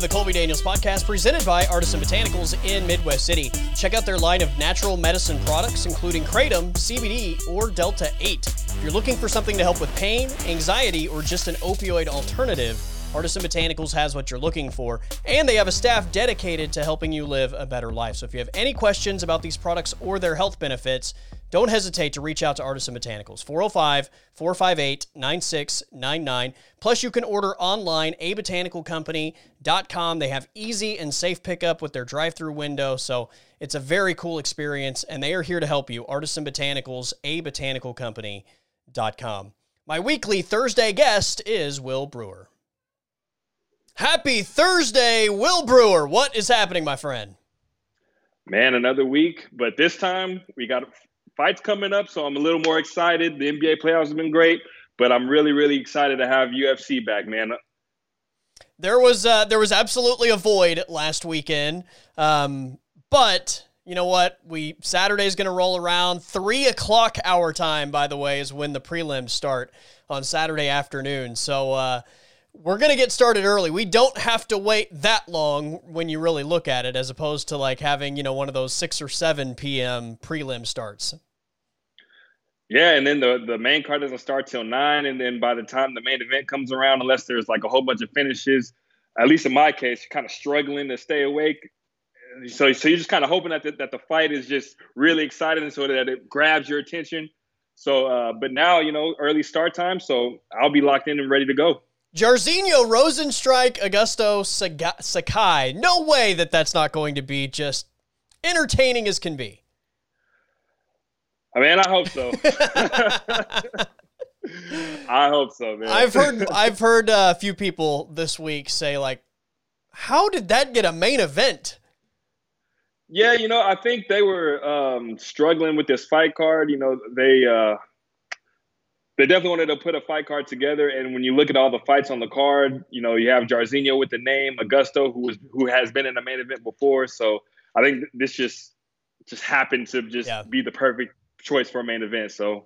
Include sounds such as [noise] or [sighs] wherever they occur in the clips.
the Colby Daniels podcast presented by Artisan Botanicals in Midwest City. Check out their line of natural medicine products, including Kratom, CBD, or Delta 8. If you're looking for something to help with pain, anxiety, or just an opioid alternative, Artisan Botanicals has what you're looking for, and they have a staff dedicated to helping you live a better life. So if you have any questions about these products or their health benefits, don't hesitate to reach out to Artisan Botanicals, 405 458 9699. Plus, you can order online, abotanicalcompany.com. They have easy and safe pickup with their drive through window. So it's a very cool experience, and they are here to help you. Artisan Botanicals, abotanicalcompany.com. My weekly Thursday guest is Will Brewer. Happy Thursday, Will Brewer. What is happening, my friend? Man, another week, but this time we got fights coming up, so I'm a little more excited. The NBA playoffs have been great, but I'm really, really excited to have UFC back, man. There was uh, there was absolutely a void last weekend, um, but you know what? We Saturday's going to roll around three o'clock our time. By the way, is when the prelims start on Saturday afternoon. So. Uh, we're going to get started early. We don't have to wait that long when you really look at it, as opposed to like having, you know, one of those 6 or 7 p.m. prelim starts. Yeah, and then the the main card doesn't start till nine, and then by the time the main event comes around, unless there's like a whole bunch of finishes, at least in my case, you're kind of struggling to stay awake. So, so you're just kind of hoping that the, that the fight is just really exciting, so that it grabs your attention. So, uh, but now you know early start time, so I'll be locked in and ready to go. Jairzinho, Rozenstruik, Augusto Sakai. No way that that's not going to be just entertaining as can be. I mean, I hope so. [laughs] [laughs] I hope so, man. I've heard I've heard uh, a few people this week say like, "How did that get a main event?" Yeah, you know, I think they were um, struggling with this fight card. You know, they uh, they definitely wanted to put a fight card together. And when you look at all the fights on the card, you know, you have Jairzinho with the name, Augusto, who was who has been in a main event before. So I think this just just happened to just yeah. be the perfect choice for a main event. So,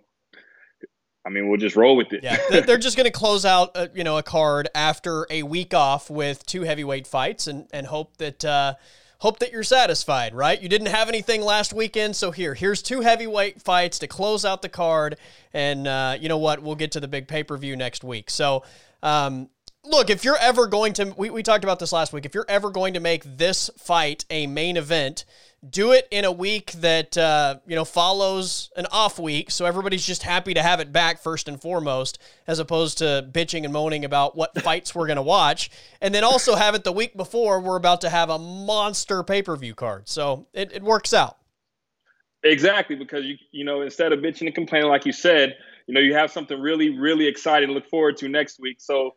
I mean, we'll just roll with it. Yeah, they're just going to close out, a, uh, you know, a card after a week off with two heavyweight fights, and and hope that. Uh, hope that you're satisfied, right? You didn't have anything last weekend, so here, here's two heavyweight fights to close out the card, and uh, you know what? We'll get to the big pay per view next week. So, um, look, if you're ever going to, we, we talked about this last week, if you're ever going to make this fight a main event, do it in a week that uh, you know follows an off week so everybody's just happy to have it back first and foremost as opposed to bitching and moaning about what [laughs] fights we're going to watch. And then also have it the week before we're about to have a monster pay-per-view card. So it, it works out. Exactly because you you know instead of bitching and complaining like you said you know you have something really really exciting to look forward to next week. So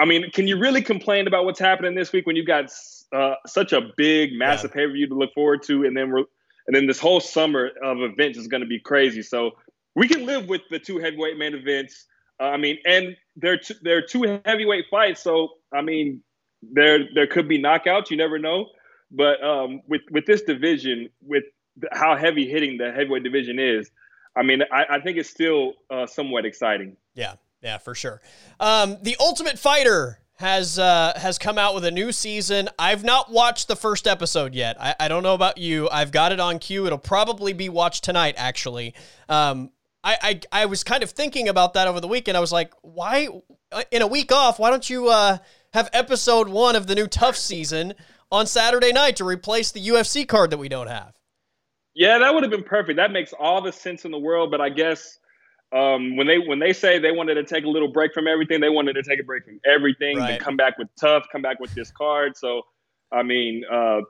i mean can you really complain about what's happening this week when you got uh, such a big, massive yeah. pay per view to look forward to, and then we're and then this whole summer of events is going to be crazy. So we can live with the two heavyweight main events. Uh, I mean, and they're t- they're two heavyweight fights, so I mean, there there could be knockouts. You never know. But um, with with this division, with the, how heavy hitting the heavyweight division is, I mean, I, I think it's still uh, somewhat exciting. Yeah, yeah, for sure. Um, the Ultimate Fighter has uh, has come out with a new season. I've not watched the first episode yet. I, I don't know about you. I've got it on queue. It'll probably be watched tonight, actually. Um, I, I, I was kind of thinking about that over the weekend. I was like, why in a week off? Why don't you uh, have episode one of the new TUF season on Saturday night to replace the UFC card that we don't have? Yeah, that would have been perfect. That makes all the sense in the world. But I guess um, when they when they say they wanted to take a little break from everything, they wanted to take a break from everything right. and come back with TUF, come back with this card. So, I mean, uh,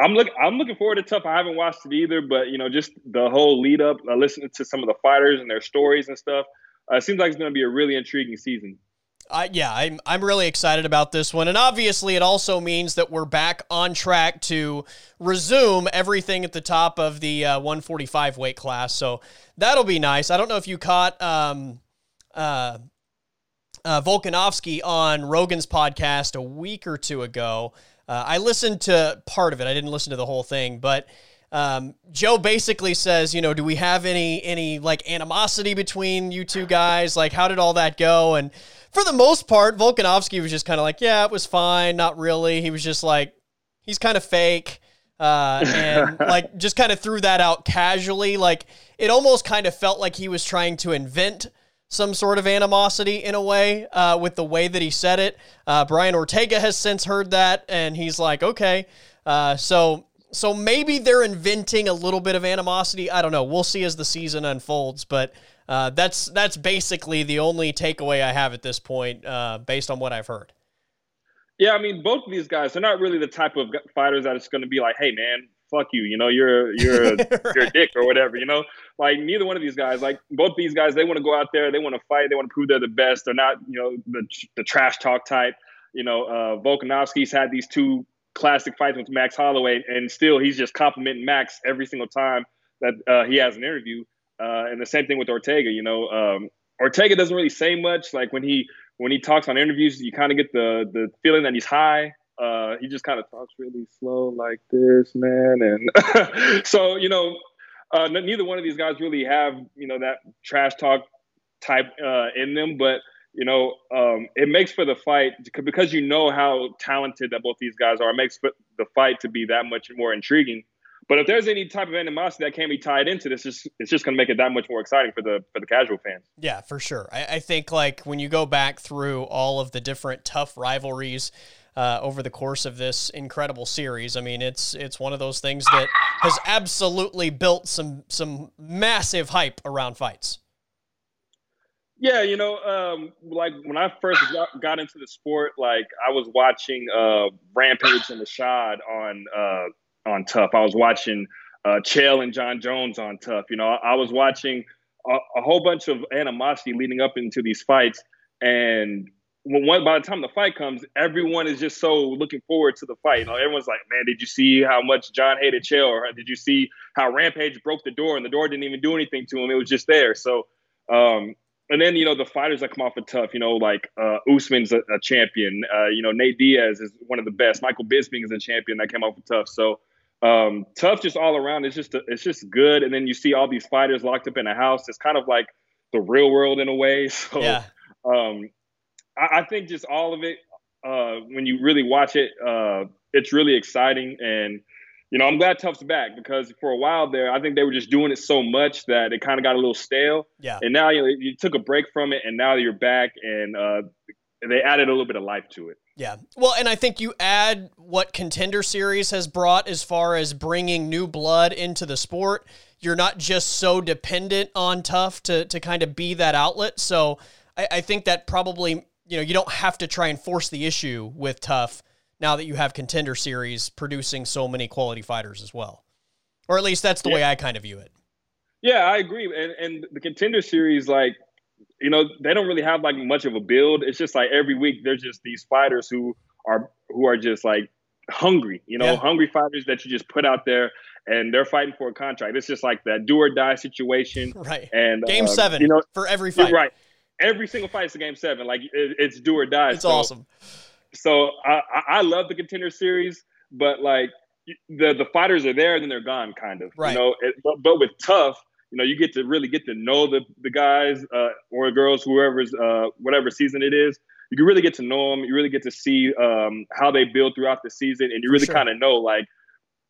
I'm look I'm looking forward to TUF. I haven't watched it either, but you know, just the whole lead up, uh, listening to some of the fighters and their stories and stuff. Uh, it seems like it's going to be a really intriguing season. Yeah, I'm I'm really excited about this one, and obviously it also means that we're back on track to resume everything at the top of the uh, 145 weight class. So that'll be nice. I don't know if you caught um, uh, uh, Volkanovski on Rogan's podcast a week or two ago. Uh, I listened to part of it. I didn't listen to the whole thing, but um, Joe basically says, you know, do we have any any like animosity between you two guys? Like, how did all that go? And for the most part, Volkanovski was just kind of like, yeah, it was fine, not really. He was just like, he's kind of fake. Uh, and [laughs] like just kind of threw that out casually. Like it almost kind of felt like he was trying to invent some sort of animosity in a way uh, with the way that he said it. Uh, Brian Ortega has since heard that, and he's like, okay. Uh, so so maybe they're inventing a little bit of animosity. I don't know. We'll see as the season unfolds, but uh, that's that's basically the only takeaway I have at this point, uh, based on what I've heard. Yeah, I mean, both of these guys, they're not really the type of fighters that it's going to be like, "Hey, man, fuck you," you know, you're you're a, [laughs] right. you're a dick or whatever, you know. Like neither one of these guys, like both these guys, they want to go out there, they want to fight, they want to prove they're the best. They're not, you know, the the trash talk type. You know, uh, Volkanovski's had these two classic fights with Max Holloway, and still he's just complimenting Max every single time that uh, he has an interview. Uh, and the same thing with Ortega. You know, um, Ortega doesn't really say much. Like when he when he talks on interviews, you kind of get the the feeling that he's high. Uh, he just kind of talks really slow like this, man. And [laughs] so you know, uh, neither one of these guys really have you know that trash talk type uh, in them, but you know, um, it makes for the fight because you know how talented that both these guys are. It makes the fight to be that much more intriguing. But if there's any type of animosity that can be tied into this, it's just, just going to make it that much more exciting for the for the casual fans. Yeah, for sure. I, I think like when you go back through all of the different TUF rivalries. Uh, over the course of this incredible series. I mean, it's it's one of those things that has absolutely built some some massive hype around fights. Yeah, you know, um, like when I first got, into the sport, like I was watching uh, Rampage and Rashad on uh, on TUF. I was watching uh, Chael and Jon Jones on TUF. You know, I, I was watching a, a, whole bunch of animosity leading up into these fights, and when one, by the time the fight comes, everyone is just so looking forward to the fight. You know, everyone's like, "Man, did you see how much Jon hated Chael? Or did you see how Rampage broke the door and the door didn't even do anything to him? It was just there." So. Um, and then you know the fighters that come off of TUF, you know, like uh, Usman's a, a champion. Uh, you know, Nate Diaz is one of the best. Michael Bisping is a champion that came off of tough. So um, TUF just all around. It's just a, it's just good. And then you see all these fighters locked up in a house. It's kind of like the real world in a way. [laughs] So yeah. um, I, I, think just all of it, uh, when you really watch it, uh, it's really exciting and you know, I'm glad TUF's back because for a while there, I think they were just doing it so much that it kind of got a little stale. Yeah. And now you, know, you took a break from it, and now you're back, and uh, they added a little bit of life to it. Yeah. Well, and I think you add what Contender Series has brought as far as bringing new blood into the sport. You're not just so dependent on TUF to, to kind of be that outlet. So I, I think that probably, you know, you don't have to try and force the issue with TUF now that you have contender series producing so many quality fighters as well. Or at least that's the yeah. way I kind of view it. Yeah, I agree. And and the contender series, like, you know, they don't really have like much of a build. It's just like every week there's just these fighters who are who are just like hungry, you know, yeah. hungry fighters that you just put out there and they're fighting for a contract. It's just like that do or die situation. [laughs] Right. And game uh, seven, you know, for every fight. Right. Every single fight is a game seven. Like it, it's do or die. It's so, awesome so I, I love the contender series, but like the the fighters are there and then they're gone, kind of. Right. You know, it, but, but with TUF, you know, you get to really get to know the the guys uh, or girls, whoever's uh, whatever season it is. You can really get to know them. You really get to see um, how they build throughout the season, and you really sure. kind of know like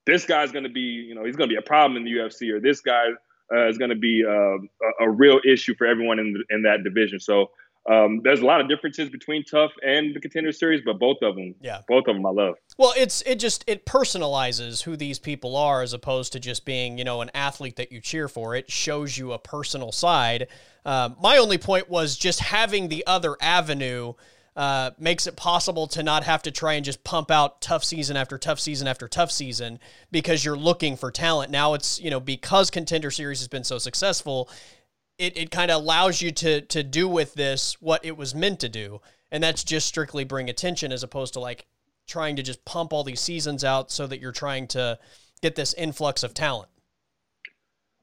this guy's going to be, you know, he's going to be a problem in the UFC, or this guy uh, is going to be uh, a, a, real issue for everyone in the, in that division. So um, there's a lot of differences between TUF and the contender series, but both of them, yeah, both of them I love. Well, it's it just it personalizes who these people are as opposed to just being you know an athlete that you cheer for. It shows you a personal side. Um, my only point was just having the other avenue. Uh, makes it possible to not have to try and just pump out TUF season after TUF season after TUF season because you're looking for talent. Now it's, you know, because Contender Series has been so successful, it, it kind of allows you to to do with this what it was meant to do and that's just strictly bring attention as opposed to like trying to just pump all these seasons out so that you're trying to get this influx of talent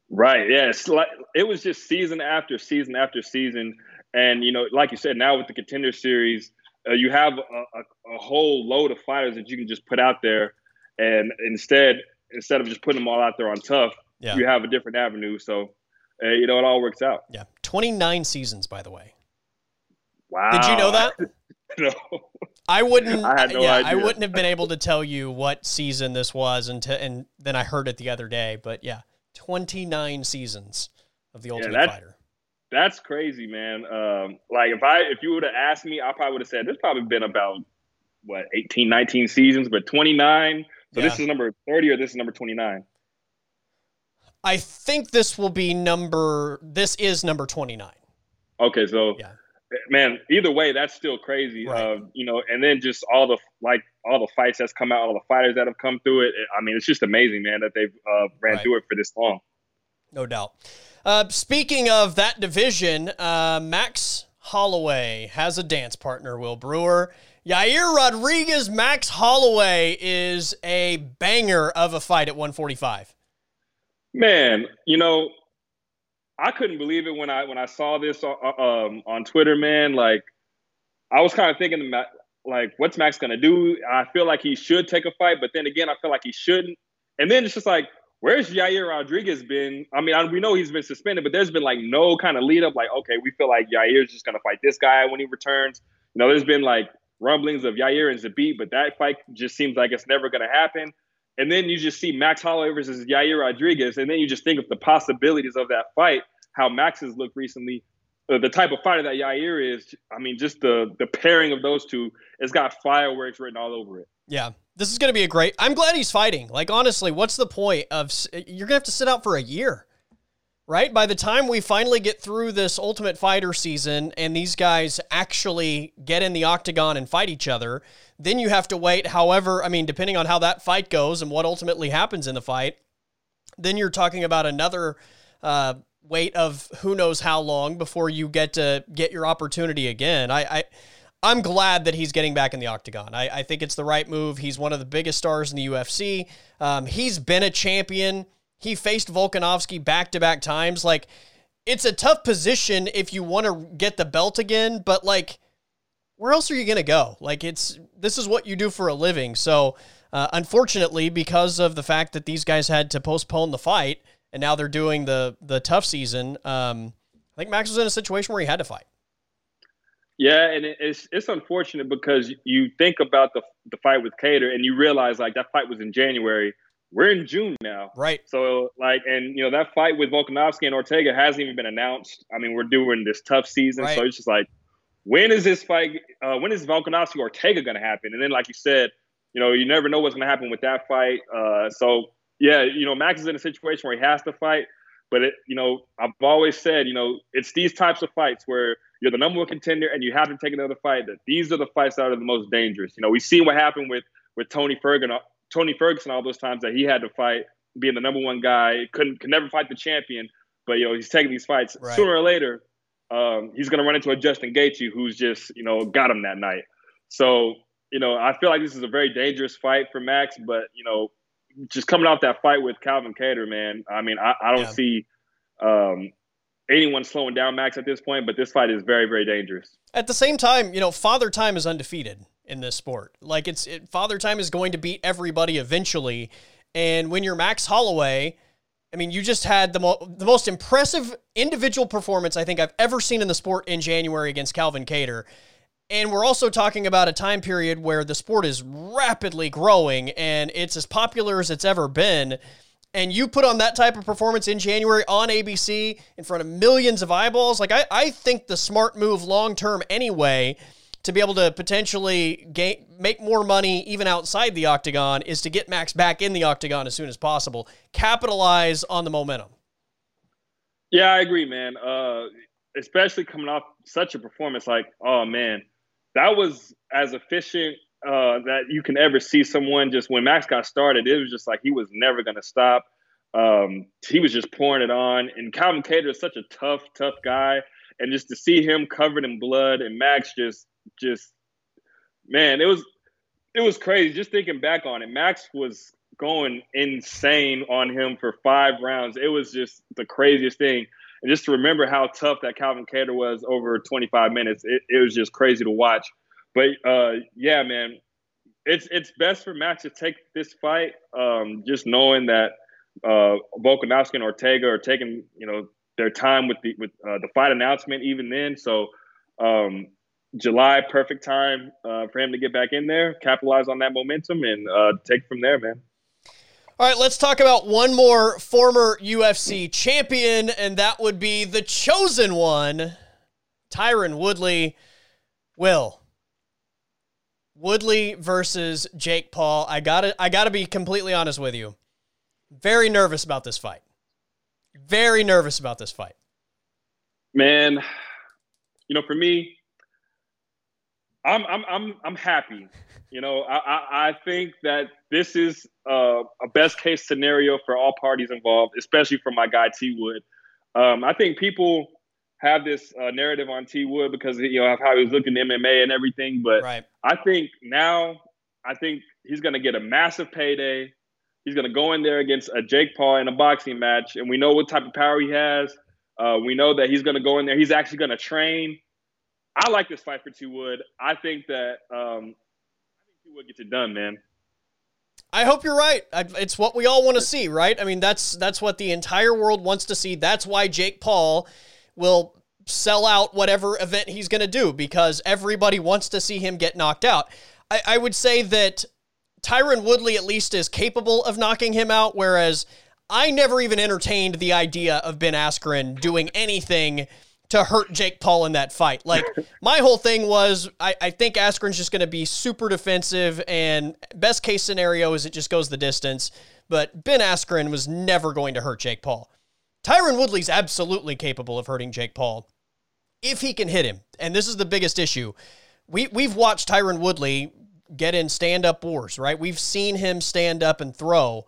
right yes yeah, like it was just season after season after season and you know like you said now with the contender series uh, you have a, a, a whole load of fighters that you can just put out there and instead instead of just putting them all out there on TUF, yeah. you have a different avenue. So, uh, you know, it all works out. Yeah, twenty nine seasons, by the way. Wow. Did you know that? [laughs] no. I wouldn't. I had no yeah, idea. I wouldn't have been able to tell you what season this was until, and then I heard it the other day. But yeah, twenty nine seasons of the Ultimate yeah, Fighter. That's crazy, man. Um, like if I if you would have asked me, I probably would have said there's probably been about what 18, 19 seasons, but 29. So yeah. this is number 30 or this is number 29. I think this will be number. This is number 29. Okay, so yeah man, either way, that's still crazy. Right. Uh, you know, and then just all the like all the fights that's come out, all the fighters that have come through it. I mean, it's just amazing, man, that they've uh, ran right. through it for this long. No doubt. Uh, speaking of that division, uh, Max Holloway has a dance partner. Will Brewer. Yair Rodriguez, Max Holloway is a banger of a fight at 145. Man, you know, I couldn't believe it when I when I saw this uh, uh, um, on Twitter, man. Like, I was kind of thinking, like, what's Max gonna do? I feel like he should take a fight, but then again, I feel like he shouldn't. And then it's just like, where's Yair Rodriguez been? I mean, I, we know he's been suspended, but there's been like no kind of lead up. Like, okay, we feel like Yair's just gonna fight this guy when he returns. You know, there's been like rumblings of Yair and Zabit, but that fight just seems like it's never gonna happen. And then you just see Max Holloway versus Yair Rodriguez, and then you just think of the possibilities of that fight how Max has looked recently, uh, the type of fighter that Yair is. I mean, just the the pairing of those two, it's got fireworks written all over it. Yeah, this is going to be a great. I'm glad he's fighting. Like honestly, what's the point of you're gonna have to sit out for a year, right? By the time we finally get through this Ultimate Fighter season and these guys actually get in the octagon and fight each other, then you have to wait. However, I mean, depending on how that fight goes and what ultimately happens in the fight, then you're talking about another uh, wait of who knows how long before you get to get your opportunity again. I, I I'm glad that he's getting back in the octagon. I, I think it's the right move. He's one of the biggest stars in the UFC. Um, he's been a champion. He faced Volkanovski back to back times. Like, it's a tough position if you want to get the belt again, but like, where else are you going to go? Like, it's this is what you do for a living. So, uh, unfortunately, because of the fact that these guys had to postpone the fight, and now they're doing the the TUF season. Um, I think Max was in a situation where he had to fight. Yeah, and it's it's unfortunate because you think about the the fight with Kattar and you realize like that fight was in January. We're in June now, right? So like, and you know that fight with Volkanovski and Ortega hasn't even been announced. I mean, we're doing this TUF season, right. so it's just like, when is this fight? Uh, when is Volkanovski Ortega going to happen? And then, like you said, you know, you never know what's going to happen with that fight. Uh, so yeah, you know, Max is in a situation where he has to fight. But it, you know, I've always said, you know, it's these types of fights where you're the number one contender and you have to take another fight. That these are the fights that are the most dangerous. You know, we see what happened with with Tony Ferguson, Tony Ferguson, all those times that he had to fight, being the number one guy, couldn't could never fight the champion. But you know, he's taking these fights right. sooner or later. Um, he's going to run into a Justin Gaethje who's just you know got him that night. So you know, I feel like this is a very dangerous fight for Max. But you know, just coming off that fight with Calvin Kattar, man. I mean, I, I don't yeah. see um, anyone slowing down Max at this point, but this fight is very, very dangerous. At the same time, you know, Father Time is undefeated in this sport. Like it's it, Father Time is going to beat everybody eventually, and when you're Max Holloway. I mean, you just had the, mo- the most impressive individual performance I think I've ever seen in the sport in January against Calvin Kattar. And we're also talking about a time period where the sport is rapidly growing and it's as popular as it's ever been. And you put on that type of performance in January on ABC in front of millions of eyeballs. Like, I, I think the smart move long term anyway to be able to potentially gain, make more money even outside the octagon is to get Max back in the octagon as soon as possible. Capitalize on the momentum. Yeah, I agree, man. Uh, especially coming off such a performance like, oh man, that was as efficient uh, that you can ever see someone. Just when Max got started, it was just like he was never going to stop. Um, he was just pouring it on. And Calvin Kattar is such a tough, tough guy, and just to see him covered in blood and Max just, just, man, it was, it was crazy. Just thinking back on it, Max was going insane on him for five rounds. It was just the craziest thing and just to remember how tough that Calvin Kattar was over 25 minutes, it, it was just crazy to watch. But uh, yeah, man, it's it's best for Max to take this fight, um, just knowing that uh, Volkanovski and Ortega are taking you know their time with the with uh, the fight announcement. Even then, so um, July, perfect time uh, for him to get back in there, capitalize on that momentum, and uh, take from there, man. All right, let's talk about one more former UFC champion, and that would be the chosen one, Tyron Woodley. Will Woodley versus Jake Paul. I gotta, I gotta be completely honest with you. Very nervous about this fight. Very nervous about this fight. Man, you know, for me, I'm I'm I'm I'm happy. You know, I I, I think that this is uh, a best case scenario for all parties involved, especially for my guy T Wood. Um, I think people have this uh, narrative on T Wood because you know of how he was looking MMA and everything, but right. I think now I think he's going to get a massive payday. He's going to go in there against a Jake Paul in a boxing match, and we know what type of power he has. Uh, we know that he's going to go in there. He's actually going to train. I like this fight for T Wood. I think that um, I think T Wood gets it done, man. I hope you're right. It's what we all want to see, right? I mean, that's that's what the entire world wants to see. That's why Jake Paul will sell out whatever event he's going to do because everybody wants to see him get knocked out. I, I would say that Tyron Woodley at least is capable of knocking him out, whereas I never even entertained the idea of Ben Askren doing anything to hurt Jake Paul in that fight. Like [laughs] my whole thing was I, I think Askren's just gonna be super defensive and best case scenario is it just goes the distance. But Ben Askren was never going to hurt Jake Paul. Tyron Woodley's absolutely capable of hurting Jake Paul if he can hit him. And this is the biggest issue. We we've watched Tyron Woodley get in stand-up wars, right? We've seen him stand up and throw.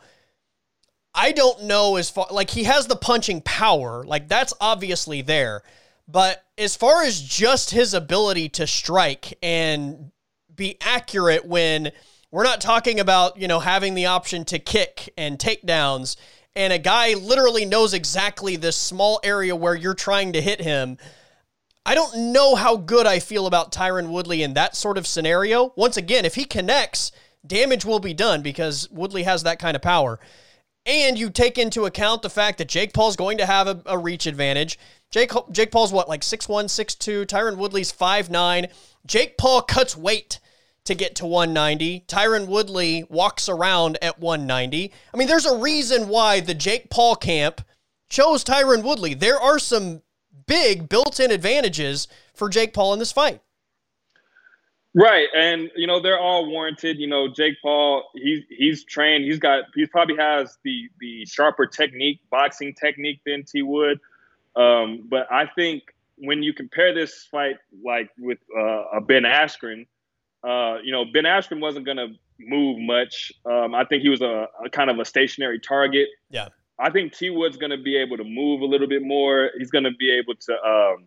I don't know as far like he has the punching power, like that's obviously there. But as far as just his ability to strike and be accurate when we're not talking about, you know, having the option to kick and takedowns and a guy literally knows exactly this small area where you're trying to hit him. I don't know how good I feel about Tyron Woodley in that sort of scenario. Once again, if he connects, damage will be done because Woodley has that kind of power. And you take into account the fact that Jake Paul's going to have a, a reach advantage. Jake Jake Paul's what, like 6'1, 6'2. Tyron Woodley's 5'9. Jake Paul cuts weight to get to 190. Tyron Woodley walks around at 190. I mean, there's a reason why the Jake Paul camp chose Tyron Woodley. There are some big built-in advantages for Jake Paul in this fight. Right, and you know they're all warranted. You know, Jake Paul, he's he's trained. He's got he probably has the the sharper technique, boxing technique than T Wood. Um, but I think when you compare this fight like with uh, a Ben Askren, uh, you know, Ben Askren wasn't going to move much. Um, I think he was a, a, kind of a stationary target. Yeah. I think T Wood's going to be able to move a little bit more. He's going to be able to. Um,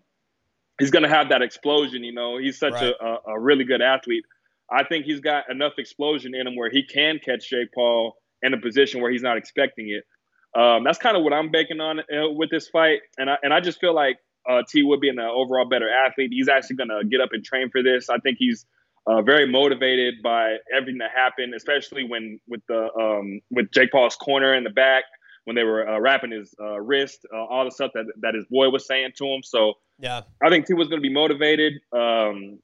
he's going to have that explosion. You know, he's such right. a, a, really good athlete. I think he's got enough explosion in him where he can catch Jake Paul in a position where he's not expecting it. Um, that's kind of what I'm banking on uh, with this fight, and I and I just feel like uh, T would be an overall better athlete, he's actually going to get up and train for this. I think he's uh, very motivated by everything that happened, especially when with the um, with Jake Paul's corner in the back when they were uh, wrapping his uh, wrist, uh, all the stuff that that his boy was saying to him. So yeah, I think T was going to be motivated. Um,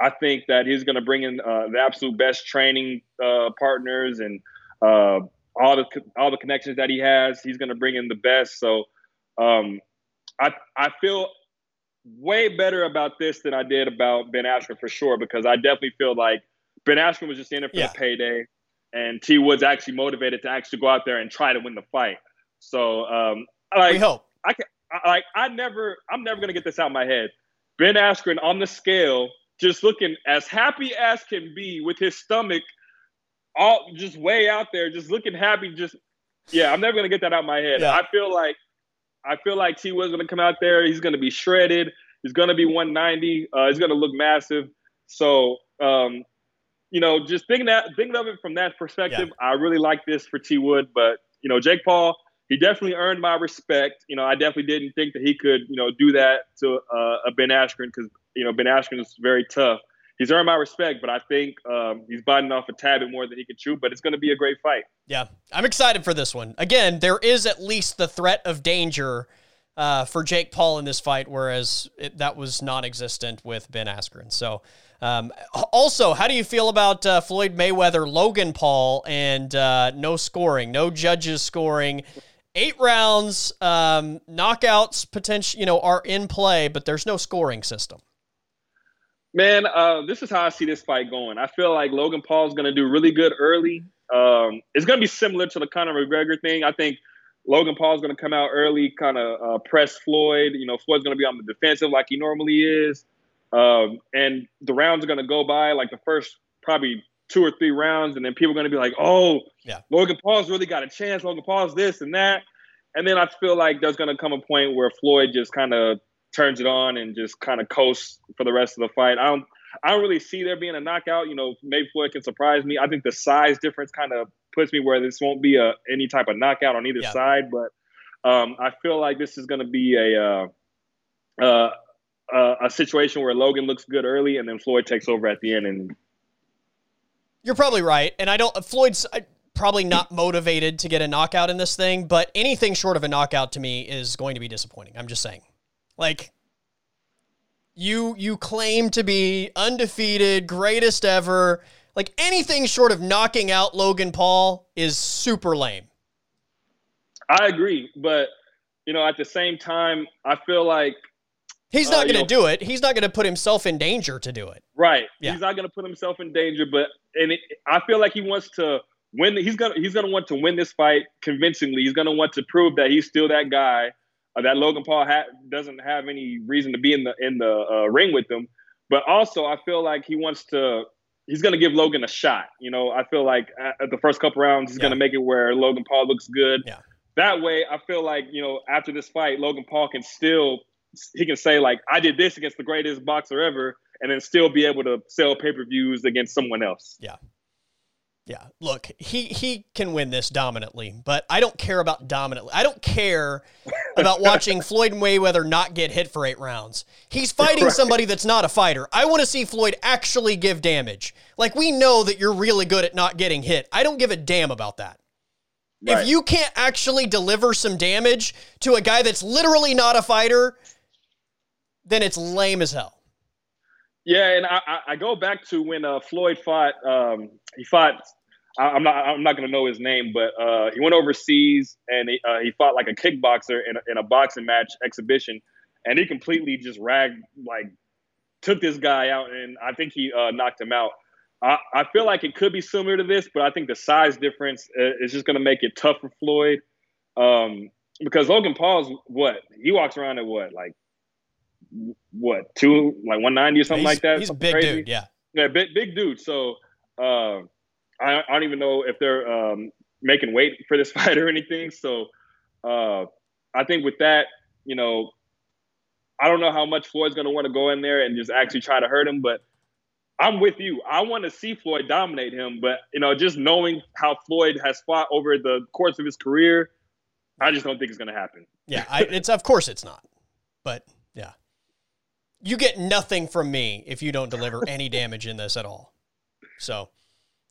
I think that he's going to bring in uh, the absolute best training uh, partners and all the all the connections that he has. He's going to bring in the best. So um, I I feel way better about this than I did about Ben Askren for sure, because I definitely feel like Ben Askren was just in it for yeah. the payday, and T Wood's actually motivated to actually go out there and try to win the fight. So, um, like. I can, I, like, I never, I'm never gonna get this out of my head. Ben Askren on the scale, just looking as happy as can be with his stomach, all just way out there, just looking happy. Just, yeah, I'm never gonna get that out of my head. Yeah. I feel like I feel like T was going to come out there. He's going to be shredded. He's going to be 190. Uh, he's going to look massive. So, um, you know, just thinking that thinking of it from that perspective, yeah. I really like this for T Wood. But you know, Jake Paul, he definitely earned my respect. You know, I definitely didn't think that he could, you know, do that to uh, a Ben Askren because you know Ben Askren is very tough. he's earned my respect, but I think um, he's biting off a tad bit more than he can chew. But it's going to be a great fight. Yeah, I'm excited for this one. Again, there is at least the threat of danger uh, for Jake Paul in this fight, whereas it, that was non-existent with Ben Askren. So, um, also, how do you feel about uh, Floyd Mayweather, Logan Paul, and uh, no scoring, no judges scoring? Eight rounds, um, knockouts potential, you know, are in play, but there's no scoring system. Man, uh, this is how I see this fight going. I feel like Logan Paul is going to do really good early. Um, it's going to be similar to the Conor McGregor thing. I think Logan Paul is going to come out early, kind of uh, press Floyd. You know, Floyd's going to be on the defensive like he normally is. Um, and the rounds are going to go by like the first probably two or three rounds, and then people are going to be like, "Oh, yeah, Logan Paul's really got a chance. Logan Paul's this and that." And then I feel like there's going to come a point where Floyd just kind of turns it on and just kind of coasts for the rest of the fight. I don't I don't really see there being a knockout. You know, maybe Floyd can surprise me. I think the size difference kind of puts me where this won't be a any type of knockout on either yeah. side. But um, I feel like this is going to be a uh, uh, uh, a situation where Logan looks good early and then Floyd takes over at the end. And you're probably right. And I don't Floyd's. Probably not motivated to get a knockout in this thing, but anything short of a knockout to me is going to be disappointing. I'm just saying. Like you you claim to be undefeated, greatest ever. Like anything short of knocking out Logan Paul is super lame. I agree, but you know, at the same time, I feel like he's not uh, going to do it. He's not going to put himself in danger to do it. Right. Yeah. He's not going to put himself in danger, but and it, I feel like he wants to win. He's gonna he's gonna want to win this fight convincingly. He's gonna want to prove that he's still that guy uh, that Logan Paul ha- doesn't have any reason to be in the in the uh, ring with him. But also, I feel like he wants to. He's going to give Logan a shot. You know, I feel like at the first couple rounds, he's yeah. going to make it where Logan Paul looks good. Yeah. That way, I feel like you know after this fight, Logan Paul can still he can say like I did this against the greatest boxer ever, and then still be able to sell pay per views against someone else. Yeah. Yeah, look, he he can win this dominantly, but I don't care about dominantly. I don't care about [laughs] watching Floyd Mayweather not get hit for eight rounds. He's fighting right. somebody that's not a fighter. I want to see Floyd actually give damage. Like we know that you're really good at not getting hit. I don't give a damn about that. Right. If you can't actually deliver some damage to a guy that's literally not a fighter, then it's lame as hell. Yeah, and I, I go back to when uh, Floyd fought. Um, he fought. I'm not. I'm not going to know his name, but uh, he went overseas and he, uh, he fought like a kickboxer in a, in a boxing match exhibition, and he completely just ragged like took this guy out, and I think he uh, knocked him out. I, I feel like it could be similar to this, but I think the size difference uh, is just going to make it tough for Floyd. Um, because Logan Paul's what he walks around at what like what two like 190 or something he's, like that. He's a big crazy. dude, yeah. Yeah, big big dude. So uh, I, I, don't even know if they're um, making weight for this [laughs] fight or anything. So uh, I think with that, you know, I don't know how much Floyd's going to want to go in there and just actually try to hurt him, but I'm with you. I want to see Floyd dominate him, but you know, just knowing how Floyd has fought over the course of his career, I just don't think it's going to happen. Yeah, I, it's of course it's not, but you get nothing from me if you don't deliver any damage in this at all. So,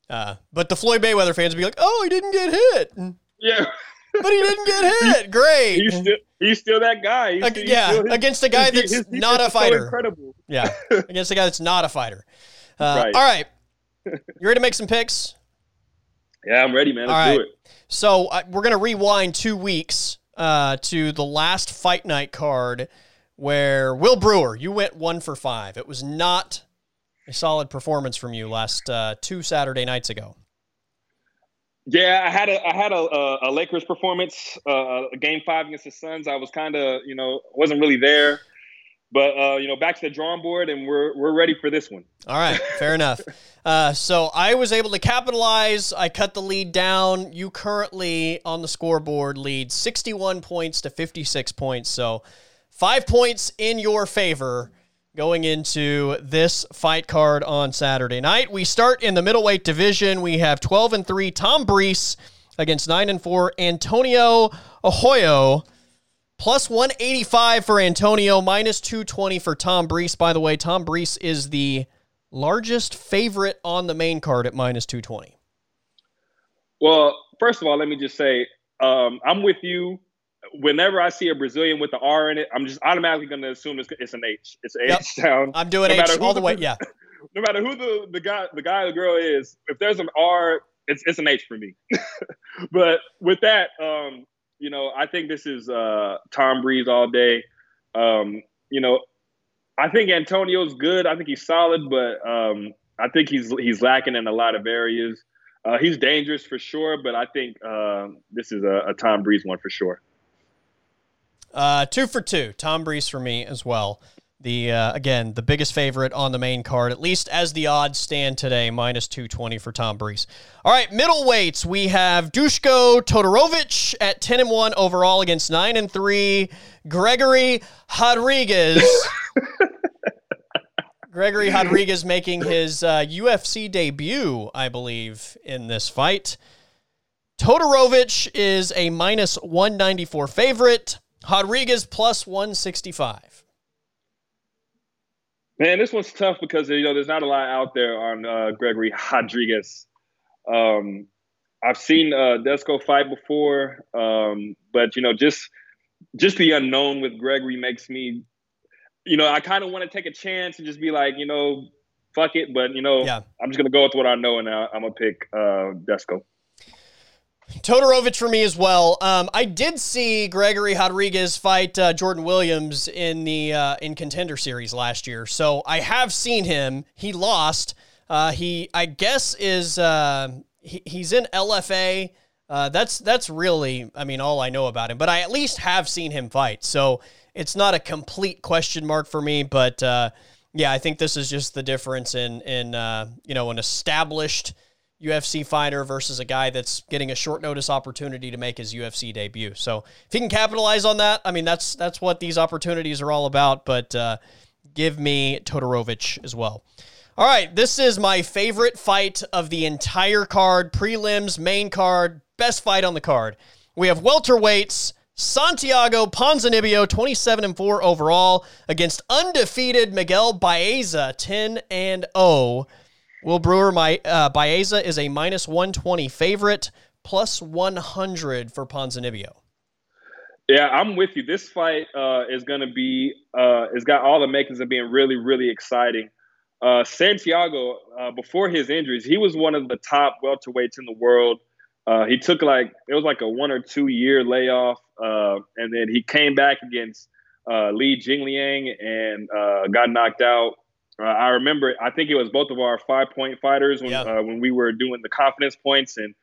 uh, but the Floyd Mayweather fans be like, "Oh, he didn't get hit." Yeah. but he didn't get [laughs] hit. Great. He's still he's still that guy. He's, he's yeah, still, against a guy that's his, his not a fighter. So incredible. Yeah, [laughs] against a guy that's not a fighter. Uh, right. All right. [laughs] You ready to make some picks? Yeah, I'm ready, man. Let's all right. do it. So uh, we're gonna rewind two weeks uh, to the last fight night card where Will Brewer, you went one for five. It was not a solid performance from you last uh, two Saturday nights ago. Yeah, I had a I had a, a Lakers performance, uh, a game five against the Suns. I was kind of you know wasn't really there, but uh, you know back to the drawing board, and we're we're ready for this one. All right, fair enough. [laughs] Uh, so I was able to capitalize. I cut the lead down. You currently on the scoreboard lead sixty one points to fifty six points. So Five points in your favor going into this fight card on Saturday night. We start in the middleweight division. We have 12 and 3 Tom Breese against 9 and 4 Antonio Arroyo. Plus 185 for Antonio, minus 220 for Tom Breese. By the way, Tom Breese is the largest favorite on the main card at minus 220? Well, first of all, let me just say um, I'm with you. Whenever I see a Brazilian with the R in it, I'm just automatically going to assume it's, it's, an H. It's an yep. H sound. I'm doing no H all the way. Yeah. [laughs] No matter who the, the guy the guy or the girl is, if there's an R, it's it's an H for me. [laughs] but with that, um, you know, I think this is uh, Tom Breese all day. Um, you know, I think Antonio's good. I think he's solid, but um, I think he's he's lacking in a lot of areas. Uh, he's dangerous for sure, but I think uh, this is a, a, Tom Breese one for sure. Uh, two for two, Tom Breese for me as well. The uh, again, the biggest favorite on the main card, at least as the odds stand today, minus two twenty for Tom Breese. All right, middleweights, we have Dushko Todorovic at ten and one overall against nine and three. Gregory Rodrigues. [laughs] Gregory Rodrigues making his uh, UFC debut, I believe, in this fight. Todorovic is a minus 194 favorite. Rodrigues plus 165. Man, this one's tough because you know there's not a lot out there on uh, Gregory Rodrigues. Um, I've seen uh, Desco fight before, um, but you know just just the unknown with Gregory makes me you know, I kind of want to take a chance and just be like, you know, fuck it. But you know, yeah. I'm just gonna go with what I know, and I, am gonna pick uh, Desco. Todorovic for me as well. Um, I did see Gregory Rodrigues fight uh, Jordan Williams in the uh, in contender series last year, so I have seen him. He lost. Uh, he, I guess, is uh, he, he's in LFA. Uh, that's that's really, I mean, all I know about him. But I at least have seen him fight. So it's not a complete question mark for me, but uh, yeah, I think this is just the difference in in you know an established UFC fighter versus a guy that's getting a short notice opportunity to make his UFC debut. So if he can capitalize on that, I mean that's that's what these opportunities are all about. But uh, give me Todorovic as well. All right, this is my favorite fight of the entire card, prelims, main card, best fight on the card. We have welterweights. Santiago Ponzinibbio, 27 and 4 overall, against undefeated Miguel Baeza, 10 and 0. Will Brewer, my uh, Baeza is a minus 120 favorite, plus 100 for Ponzinibbio. Yeah, I'm with you. This fight uh, is going to be, uh, it's got all the makings of being really, really exciting. Uh, Santiago, uh, before his injuries, he was one of the top welterweights in the world. Uh, he took like it was like a one or two year layoff, uh, and then he came back against Li Jingliang and got knocked out. Uh, I remember, I think it was both of our five point fighters when yeah. Uh, when we were doing the confidence points, and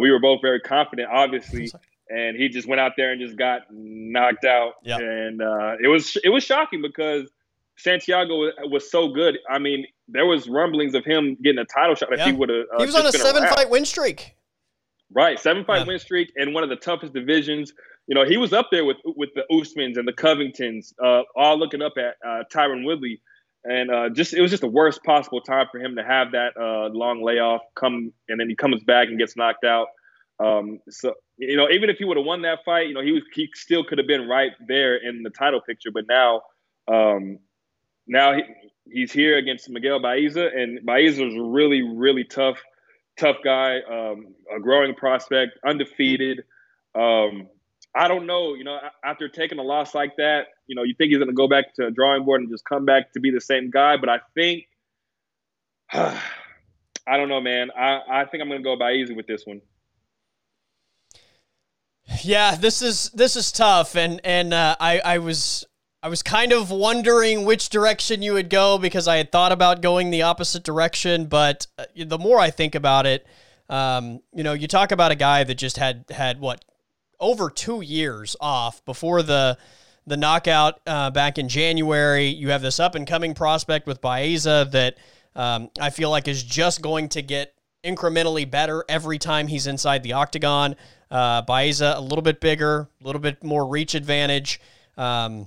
we were both very confident, obviously. [laughs] And he just went out there and just got knocked out, yeah. and it was it was shocking because Santiago was so good. I mean, there was rumblings of him getting a title shot if yeah. he would have. he was on a seven fight win streak. Right, seven fight win streak in one of the toughest divisions. You know, he was up there with with the Usmans and the Covingtons, uh, all looking up at uh, Tyron Woodley, and uh, just it was just the worst possible time for him to have that uh, long layoff come, and then he comes back and gets knocked out. Um, so you know, even if he would have won that fight, you know, he was he still could have been right there in the title picture. But now, um, now he, he's here against Miguel Baeza, and Baeza is a really really tough tough guy, um, a growing prospect, undefeated. Um, I don't know, you know, after taking a loss like that, you know, you think he's going to go back to a drawing board and just come back to be the same guy. But I think, [sighs] I don't know, man. I, I think I'm going to go Baeza with this one. Yeah, this is this is tough, and and uh, I I was I was kind of wondering which direction you would go because I had thought about going the opposite direction, but uh, the more I think about it, um, you know, you talk about a guy that just had had what over two years off before the the knockout uh, back in January. You have this up and coming prospect with Baeza that um, I feel like is just going to get incrementally better every time he's inside the octagon. Uh, Baeza a little bit bigger, a little bit more reach advantage. Um,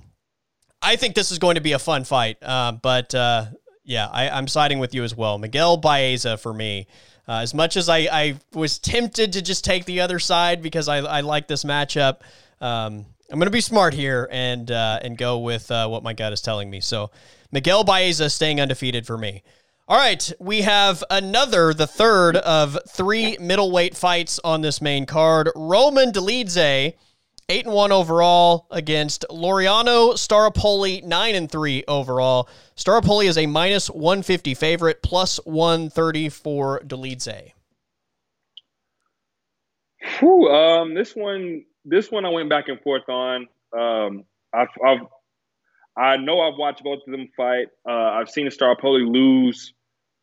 I think this is going to be a fun fight. Uh, but uh, yeah, I, am siding with you as well. Miguel Baeza for me. Uh, as much as I, I, was tempted to just take the other side because I, I like this matchup, um, I'm going to be smart here and uh, and go with uh, what my gut is telling me. So Miguel Baeza staying undefeated for me. All right, we have another, the third of three middleweight fights on this main card. Roman Dolidze, eight and one overall against Laureano Staropoli, nine and three overall. Staropoli is a minus one fifty favorite, plus one thirty for Dolidze. Whew, um, this one, this one, I went back and forth on. Um, I've, I've, I know I've watched both of them fight. Uh, I've seen Staropoli lose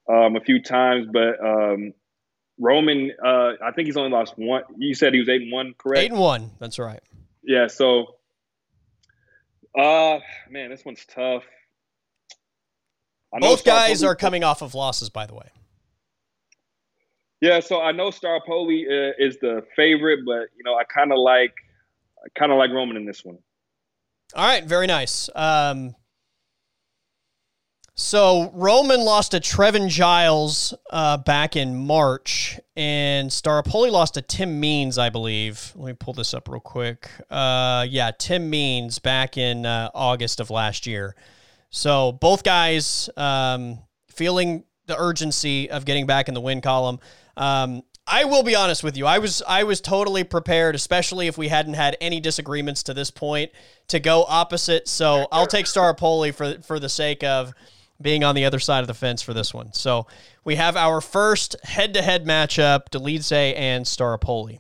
um, a few times, but um, Roman, uh, I think he's only lost one. You said he was eight and one, correct? Eight and one. That's right. Yeah. So, uh, man, this one's tough. Both guys are coming off of losses, by the way. Yeah, so I know Staropoli uh, is the favorite, but you know I kind of like, I kind of like Roman in this one. All right, very nice. Um, so Roman lost to Trevin Giles uh, back in March, and Staropoli lost to Tim Means, I believe. Let me pull this up real quick. Uh, yeah, Tim Means back in uh, August of last year. So both guys um, feeling the urgency of getting back in the win column. Um, I will be honest with you. I was I was totally prepared, especially if we hadn't had any disagreements to this point, to go opposite. So I'll take Staropoli for for the sake of being on the other side of the fence for this one. So we have our first head-to-head matchup: Dolidze and Staropoli.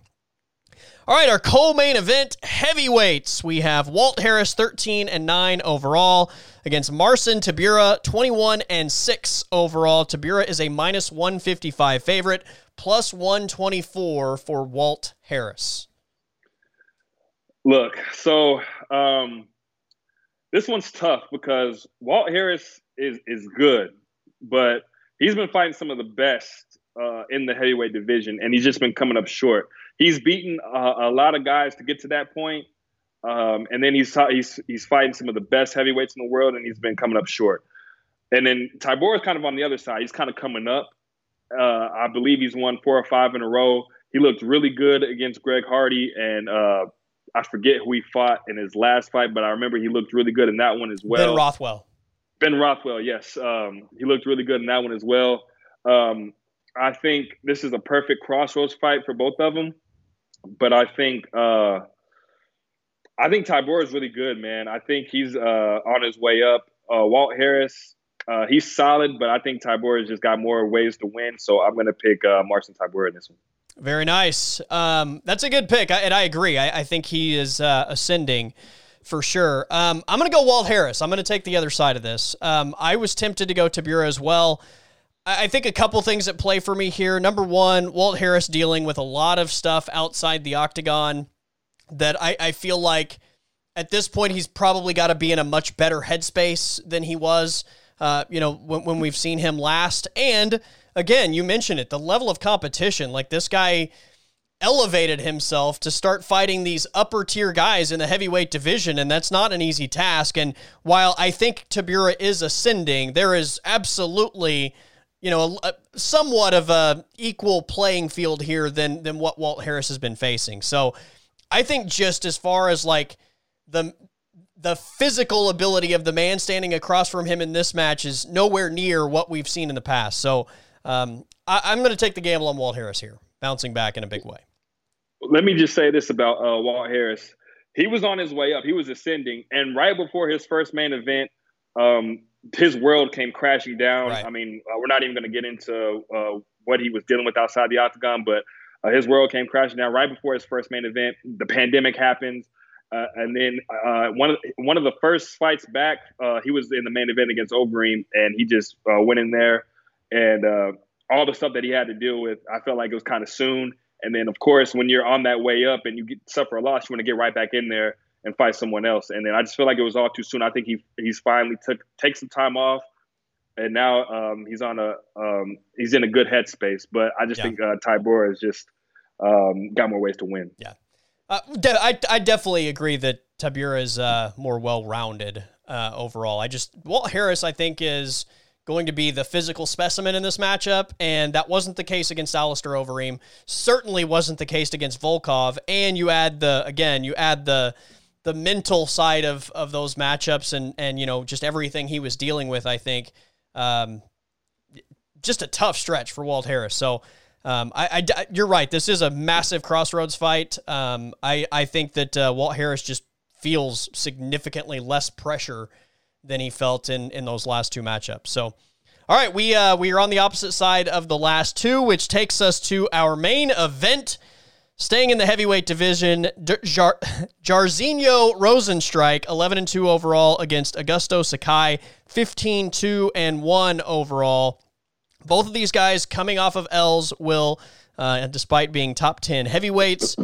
All right, our co-main event heavyweights. We have Walt Harris 13 and 9 overall against Marcin Tybura 21 and 6 overall. Tybura is a minus 155 favorite, plus 124 for Walt Harris. Look, so um, this one's tough because Walt Harris is is good, but he's been fighting some of the best uh, in the heavyweight division, and he's just been coming up short he's beaten a lot of guys to get to that point. Um, and then he's he's he's fighting some of the best heavyweights in the world, and he's been coming up short. And then Tybura is kind of on the other side. He's kind of coming up. Uh, I believe he's won four or five in a row. He looked really good against Greg Hardy, and uh, I forget who he fought in his last fight, but I remember he looked really good in that one as well. Ben Rothwell. Ben Rothwell, yes, um, he looked really good in that one as well. Um, I think this is a perfect crossroads fight for both of them but I think uh, I think Tybura is really good, man. I think he's uh, on his way up. Uh, Walt Harris, uh, he's solid, but I think Tybura has just got more ways to win. So I'm going to pick uh, Marcin Tybura in this one. Very nice. Um, that's a good pick, I, and I agree. I, I think he is uh, ascending for sure. Um, I'm going to go Walt Harris. I'm going to take the other side of this. Um, I was tempted to go Tybura as well. I think a couple things at play for me here. Number one, Walt Harris dealing with a lot of stuff outside the octagon that I, I feel like at this point he's probably got to be in a much better headspace than he was, uh, you know, when, when we've seen him last. And again, you mentioned it, the level of competition. Like this guy elevated himself to start fighting these upper tier guys in the heavyweight division, and that's not an easy task. And while I think Tybura is ascending, there is absolutely you know, a, a, somewhat of a equal playing field here than than what Walt Harris has been facing. So, I think just as far as like the the physical ability of the man standing across from him in this match is nowhere near what we've seen in the past. So, um, I, am going to take the gamble on Walt Harris here, bouncing back in a big way. Let me just say this about uh, Walt Harris. He was on his way up. He was ascending, and right before his first main event, um, his world came crashing down. Right. I mean, uh, we're not even going to get into uh, what he was dealing with outside the octagon, but uh, his world came crashing down right before his first main event. The pandemic happens, uh, and then uh, one of one of the first fights back, uh, he was in the main event against Overeem, and he just went in there, and all the stuff that he had to deal with, I felt like it was kind of soon. And then, of course, when you're on that way up and you get, suffer a loss, you want to get right back in there and fight someone else. And then I just feel like it was all too soon. I think he he's finally took take some time off, and now um, he's on a um, he's in a good headspace. But I just yeah. think uh, Tybura has just um, got more ways to win. Yeah, uh, de- I I definitely agree that Tybura is uh, more well rounded uh, overall. I just Walt Harris I think is going to be the physical specimen in this matchup, and that wasn't the case against Alistair Overeem. Certainly wasn't the case against Volkov. And you add the again, you add the the mental side of of those matchups and and you know just everything he was dealing with. I think um, just a tough stretch for Walt Harris. So um, I, I, you're right. This is a massive crossroads fight. Um, I, I think that uh, Walt Harris just feels significantly less pressure than he felt in in those last two matchups. So, all right, we uh, we are on the opposite side of the last two, which takes us to our main event. Staying in the heavyweight division, Jar- [laughs] Jairzinho Rozenstruik, 11 and 2 overall against Augusto Sakai, 15 2 and 1 overall. Both of these guys coming off of L's will, uh, despite being top 10 heavyweights,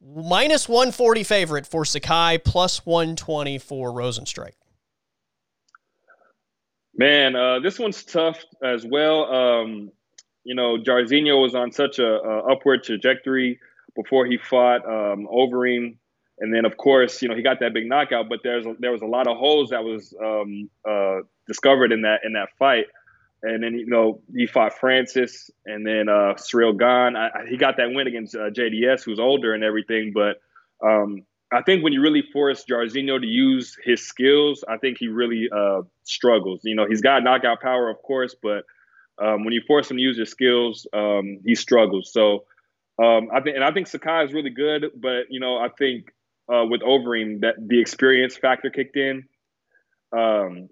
minus 140 favorite for Sakai, plus 120 for Rozenstruik. Man, uh, this one's tough as well. Um, you know, Jairzinho was on such a, a, upward trajectory before he fought um, Overeem, and then of course, you know, he got that big knockout. But there's there was a lot of holes that was um, uh, discovered in that in that fight and then you know he fought Francis, and then uh, Ciryl Gane. I, he got that win against uh, JDS, who's older and everything. But um, I think when you really force Jairzinho to use his skills, I think he really uh, struggles. You know, he's got knockout power, of course, but um, when you force him to use his skills, um, he struggles. So um, I think, and I think Sakai is really good, but you know, I think uh, with Overeem that the experience factor kicked in. Um,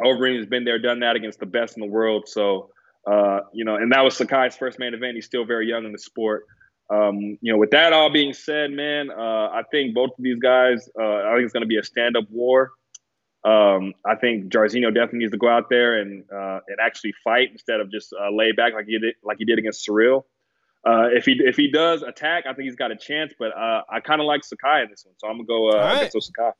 Overeem has been there, done that against the best in the world. So, uh, you know, and that was Sakai's first main event. He's still very young in the sport. Um, you know, with that all being said, man, uh, I think both of these guys, uh, I think it's going to be a stand-up war. Um, I think Jairzinho definitely needs to go out there and uh, and actually fight instead of just uh, lay back like he did like he did against Ciryl. Uh, if he if he does attack, I think he's got a chance. But uh, I kind of like Sakai in this one, so I'm gonna go uh, right. against Sakai.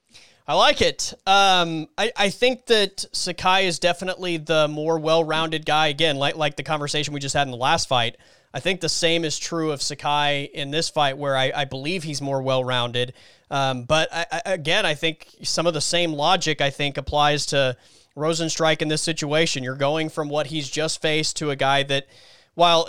I like it. Um, I, I think that Sakai is definitely the more well-rounded guy. Again, like like the conversation we just had in the last fight. I think the same is true of Sakai in this fight, where I, I believe he's more well-rounded. Um, but I, I, again, I think some of the same logic I think applies to Rozenstruik in this situation. You're going from what he's just faced to a guy that, while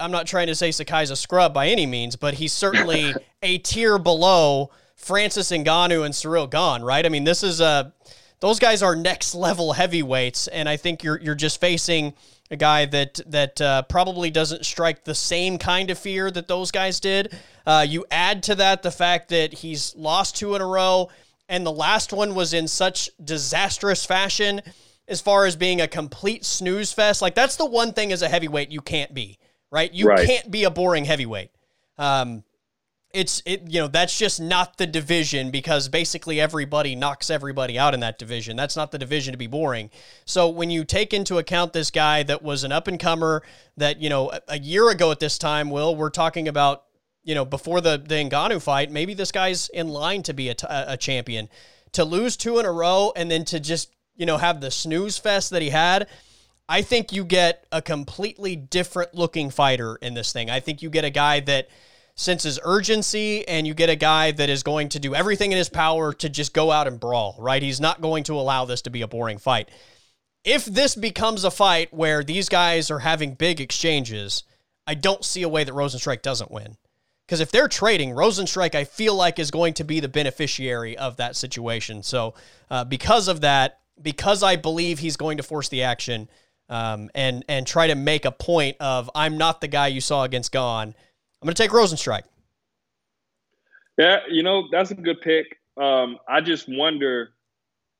I'm not trying to say Sakai's a scrub by any means, but he's certainly [laughs] a tier below Francis Ngannou and Ciryl Gane, right? I mean, this is a those guys are next level heavyweights, and I think you're you're just facing a guy that that uh, probably doesn't strike the same kind of fear that those guys did. Uh, you add to that the fact that he's lost two in a row, and the last one was in such disastrous fashion as far as being a complete snooze fest. Like that's the one thing as a heavyweight you can't be, right? You right. can't be a boring heavyweight. Um, it's it you know that's just not the division because basically everybody knocks everybody out in that division. That's not the division to be boring. So when you take into account this guy that was an up and comer that you know a year ago at this time, Will we're talking about you know before the the Ngannou fight, maybe this guy's in line to be a, t- a champion. To lose two in a row and then to just you know have the snooze fest that he had. I think you get a completely different looking fighter in this thing. I think you get a guy that senses urgency and you get a guy that is going to do everything in his power to just go out and brawl, right? He's not going to allow this to be a boring fight. If this becomes a fight where these guys are having big exchanges, I don't see a way that Rozenstruik doesn't win. Because if they're trading, Rozenstruik, I feel like, is going to be the beneficiary of that situation. So, uh, because of that, because I believe he's going to force the action um, and and try to make a point of I'm not the guy you saw against Gane. I'm going to take Rozenstruik. Yeah, you know that's a good pick. Um, I just wonder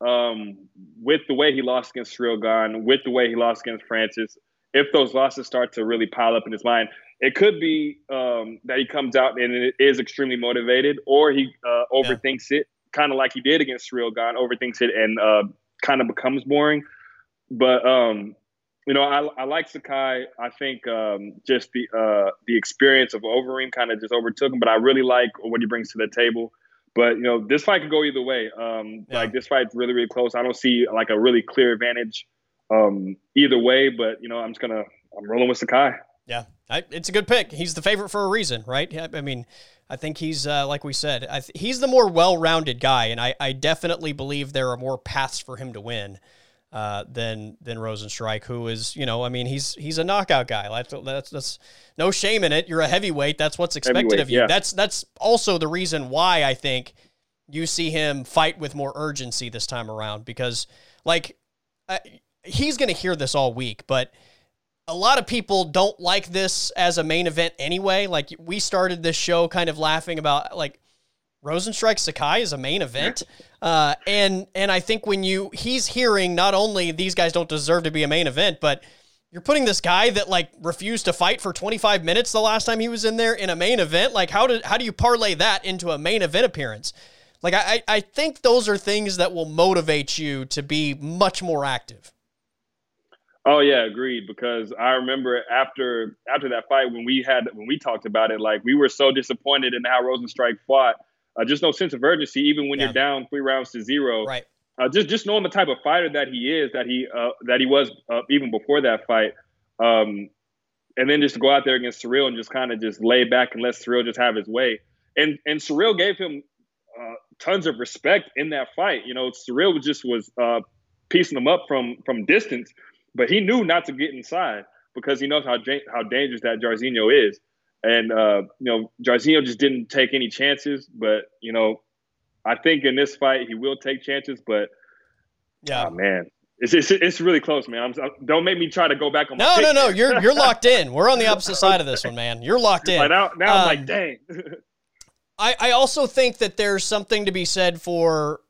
um, with the way he lost against Gane, with the way he lost against Francis, if those losses start to really pile up in his mind, it could be um, that he comes out and it is extremely motivated, or he uh, overthinks yeah. it, kind of like he did against Gane, overthinks it and uh, kind of becomes boring. But um, you know, I, I like Sakai. I think um, just the uh, the experience of Overeem kind of just overtook him, but I really like what he brings to the table. But you know, this fight could go either way. Um, yeah. Like this fight's really, really close. I don't see like a really clear advantage um, either way. But you know, I'm just gonna I'm rolling with Sakai. Yeah, I, it's a good pick. He's the favorite for a reason, right? I mean, I think he's uh, like we said, th- he's the more well-rounded guy, and I, I definitely believe there are more paths for him to win uh, than than Rozenstruik, who is you know I mean he's he's a knockout guy. That's, that's that's no shame in it. You're a heavyweight. That's what's expected of you. Yeah. That's that's also the reason why I think you see him fight with more urgency this time around because like uh, he's going to hear this all week, but a lot of people don't like this as a main event anyway. Like we started this show kind of laughing about like Rozenstruik Sakai is a main event. Uh, and and I think when you he's hearing not only these guys don't deserve to be a main event, but you're putting this guy that like refused to fight for 25 minutes the last time he was in there in a main event. Like how did how do you parlay that into a main event appearance? Like I I think those are things that will motivate you to be much more active. Oh yeah, agreed. Because I remember after after that fight when we had when we talked about it, like we were so disappointed in how Rozenstruik fought. Uh, just no sense of urgency, even when yeah. you're down three rounds to zero. Right. Uh, just just knowing the type of fighter that he is, that he uh, that he was uh, even before that fight, um, and then just to go out there against Ciryl and just kind of just lay back and let Ciryl just have his way. And and Ciryl gave him uh, tons of respect in that fight. You know, Ciryl just was uh, piecing him up from from distance but he knew not to get inside because he knows how how dangerous that Jairzinho is. And uh, you know, Jairzinho just didn't take any chances. But you know, I think in this fight he will take chances. But yeah, oh, man, it's, it's, it's really close, man. I'm, don't make me try to go back on. My own. No, no, no. You're you're [laughs] locked in. We're on the opposite side of this one, man. You're locked in. Like now, now um, I'm like, um, dang. [laughs] I I also think that there's something to be said for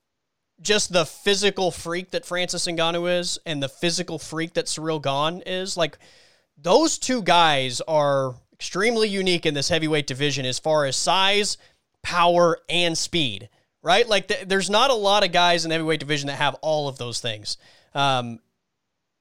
just the physical freak that Francis Ngannou is and the physical freak that Ciryl Gane is, like those two guys are extremely unique in this heavyweight division as far as size, power, and speed. Right? Like th- there's not a lot of guys in the heavyweight division that have all of those things. Um,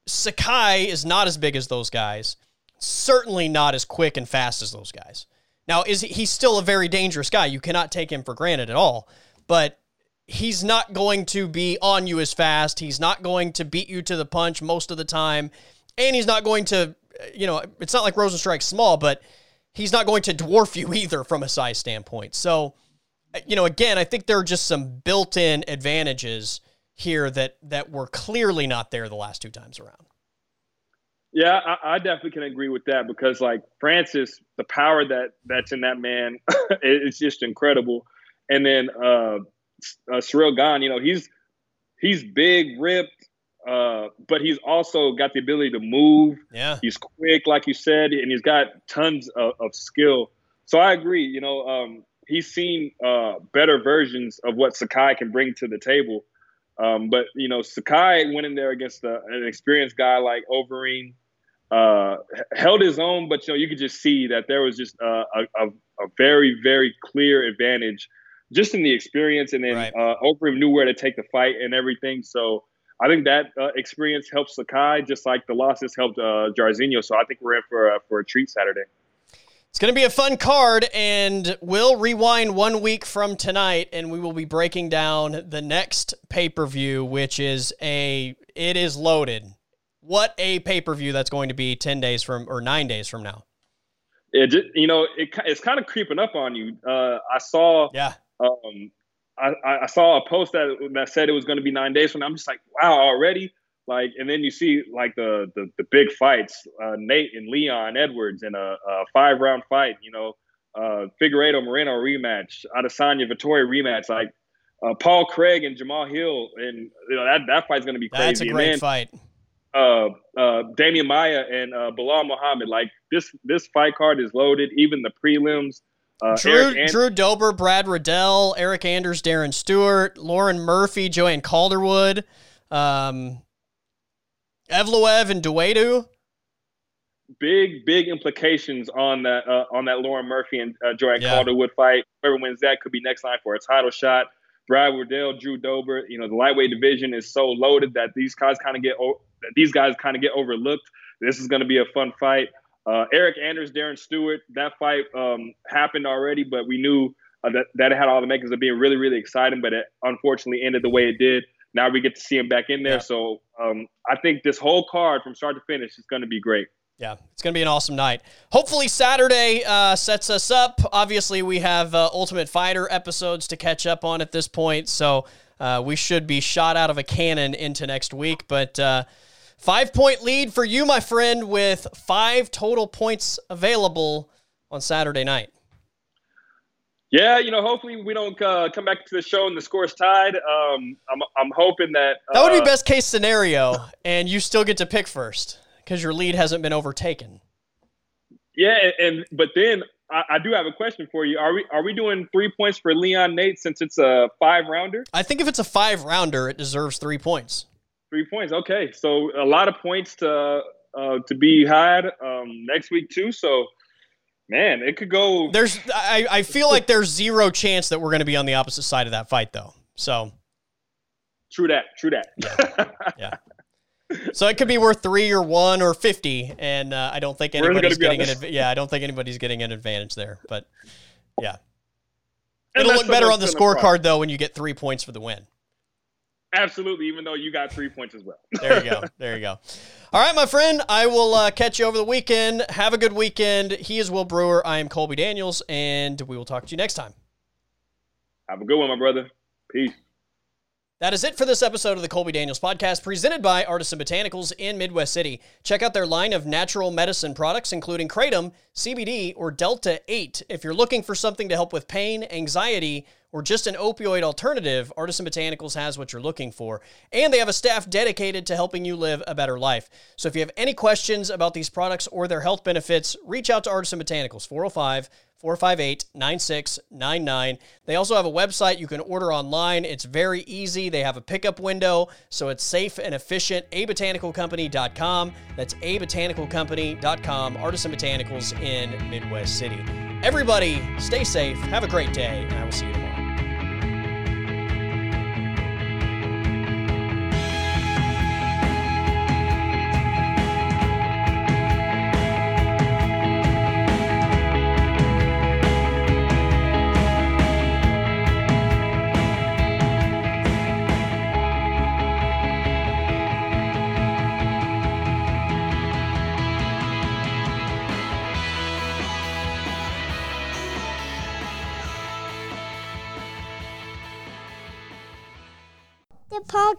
Sakai is not as big as those guys. Certainly not as quick and fast as those guys. Now, is he, he's still a very dangerous guy. You cannot take him for granted at all. But he's not going to be on you as fast. He's not going to beat you to the punch most of the time. And he's not going to, you know, it's not like Rozenstruik's small, but he's not going to dwarf you [laughs] either from a size standpoint. So, you know, again, I think there are just some built-in advantages here that that were clearly not there the last two times around. Yeah, I, I definitely can agree with that because, like Francis, the power that that's in that man [laughs] is just incredible. And then uh, uh, Ciryl Gane, you know, he's he's big, ripped, uh, but he's also got the ability to move. Yeah, he's quick, like you said, and he's got tons of, of skill. So I agree. You know, um, he's seen uh, better versions of what Sakai can bring to the table. Um, but you know, Sakai went in there against a, an experienced guy like Overeem, uh, held his own, but you know, you could just see that there was just a, a, a very, very clear advantage just in the experience, and then right. uh, Overeem knew where to take the fight and everything. So I think that uh, experience helps Sakai, just like the losses helped uh, Jairzinho. So I think we're in for a, for a treat Saturday. It's going to be a fun card, and we'll rewind one week from tonight, and we will be breaking down the next pay per view, which is a it is loaded. What a pay per view that's going to be ten days from or nine days from now. It you know it, it's kind of creeping up on you. Uh, I saw yeah um, I, I saw a post that that said it was going to be nine days from now. I'm just like, wow, already. Like, and then you see like the the, the big fights, uh, Nate and Leon Edwards in a, a five round fight. You know, uh, Figueiredo Moreno rematch, Adesanya Vettori rematch. Like uh, Paul Craig and Jamahal Hill, and you know that that fight's going to be crazy. That's a great then, fight. Uh, uh, Demian Maia and uh, Belal Muhammad. Like this this fight card is loaded. Even the prelims. Uh, Drew, and- Drew Dober, Brad Riddell, Eryk Anders, Darren Stewart, Lauren Murphy, Joanne Calderwood, um, Evloev, and Dawodu. Big, big implications on that uh, on that Lauren Murphy and uh, Joanne yeah. Calderwood fight. Whoever wins that could be next line for a title shot. Brad Riddell, Drew Dober. You know the lightweight division is so loaded that these guys kind of get these guys kind of get overlooked. This is going to be a fun fight. Uh, Eryk Anders, Darren Stewart, that fight um, happened already, but we knew uh, that that had all the makings of being really, really exciting. But it unfortunately ended the way it did. Now we get to see him back in there. Yeah. So um, I think this whole card from start to finish is going to be great. Yeah, it's going to be an awesome night. Hopefully, Saturday uh, sets us up. Obviously, we have uh, Ultimate Fighter episodes to catch up on at this point, so uh, we should be shot out of a cannon into next week. But uh, Five point lead for you, my friend, with five total points available on Saturday night. Yeah, you know, hopefully we don't uh, come back to the show and the score's tied. Um, I'm, I'm hoping that uh, that would be best case scenario, and you still get to pick first because your lead hasn't been overtaken. Yeah, and, and but then I, I, do have a question for you. Are we are we doing three points for Leon Nate since it's a five rounder? I think if it's a five rounder, it deserves three points. Three points. Okay, so a lot of points to uh, to be had um, next week too. So, man, it could go. There's I, I feel like there's zero chance that we're going to be on the opposite side of that fight though. So. True that. True that. Yeah. yeah. So it could be worth three or one or fifty, and uh, I don't think anybody's getting an. Adv- yeah, I don't think anybody's getting an advantage there. But yeah, and it'll look better on the scorecard though when you get three points for the win. Absolutely, even though you got three points as well. [laughs] there you go. There you go. All right, my friend. I will uh, catch you over the weekend. Have a good weekend. He is Will Brewer. I am Colby Daniels, and we will talk to you next time. Have a good one, my brother. Peace. That is it for this episode of the Colby Daniels podcast, presented by Artisan Botanicals in Midwest City. Check out their line of natural medicine products, including Kratom, CBD, or Delta 8. If you're looking for something to help with pain, anxiety, or just an opioid alternative, Artisan Botanicals has what you're looking for. And they have a staff dedicated to helping you live a better life. So if you have any questions about these products or their health benefits, reach out to Artisan Botanicals, 405 458 9699. They also have a website you can order online. It's very easy. They have a pickup window, so it's safe and efficient. abotanicalcompany.com. That's abotanicalcompany.com. Artisan Botanicals in Midwest City. Everybody, stay safe, have a great day, and I will see you tomorrow.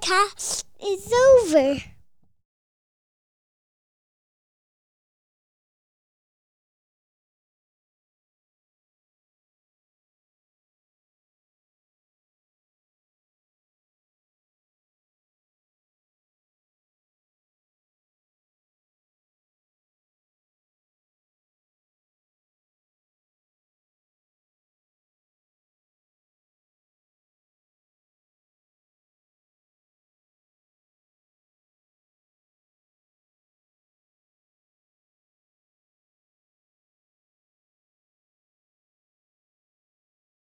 Podcast is over.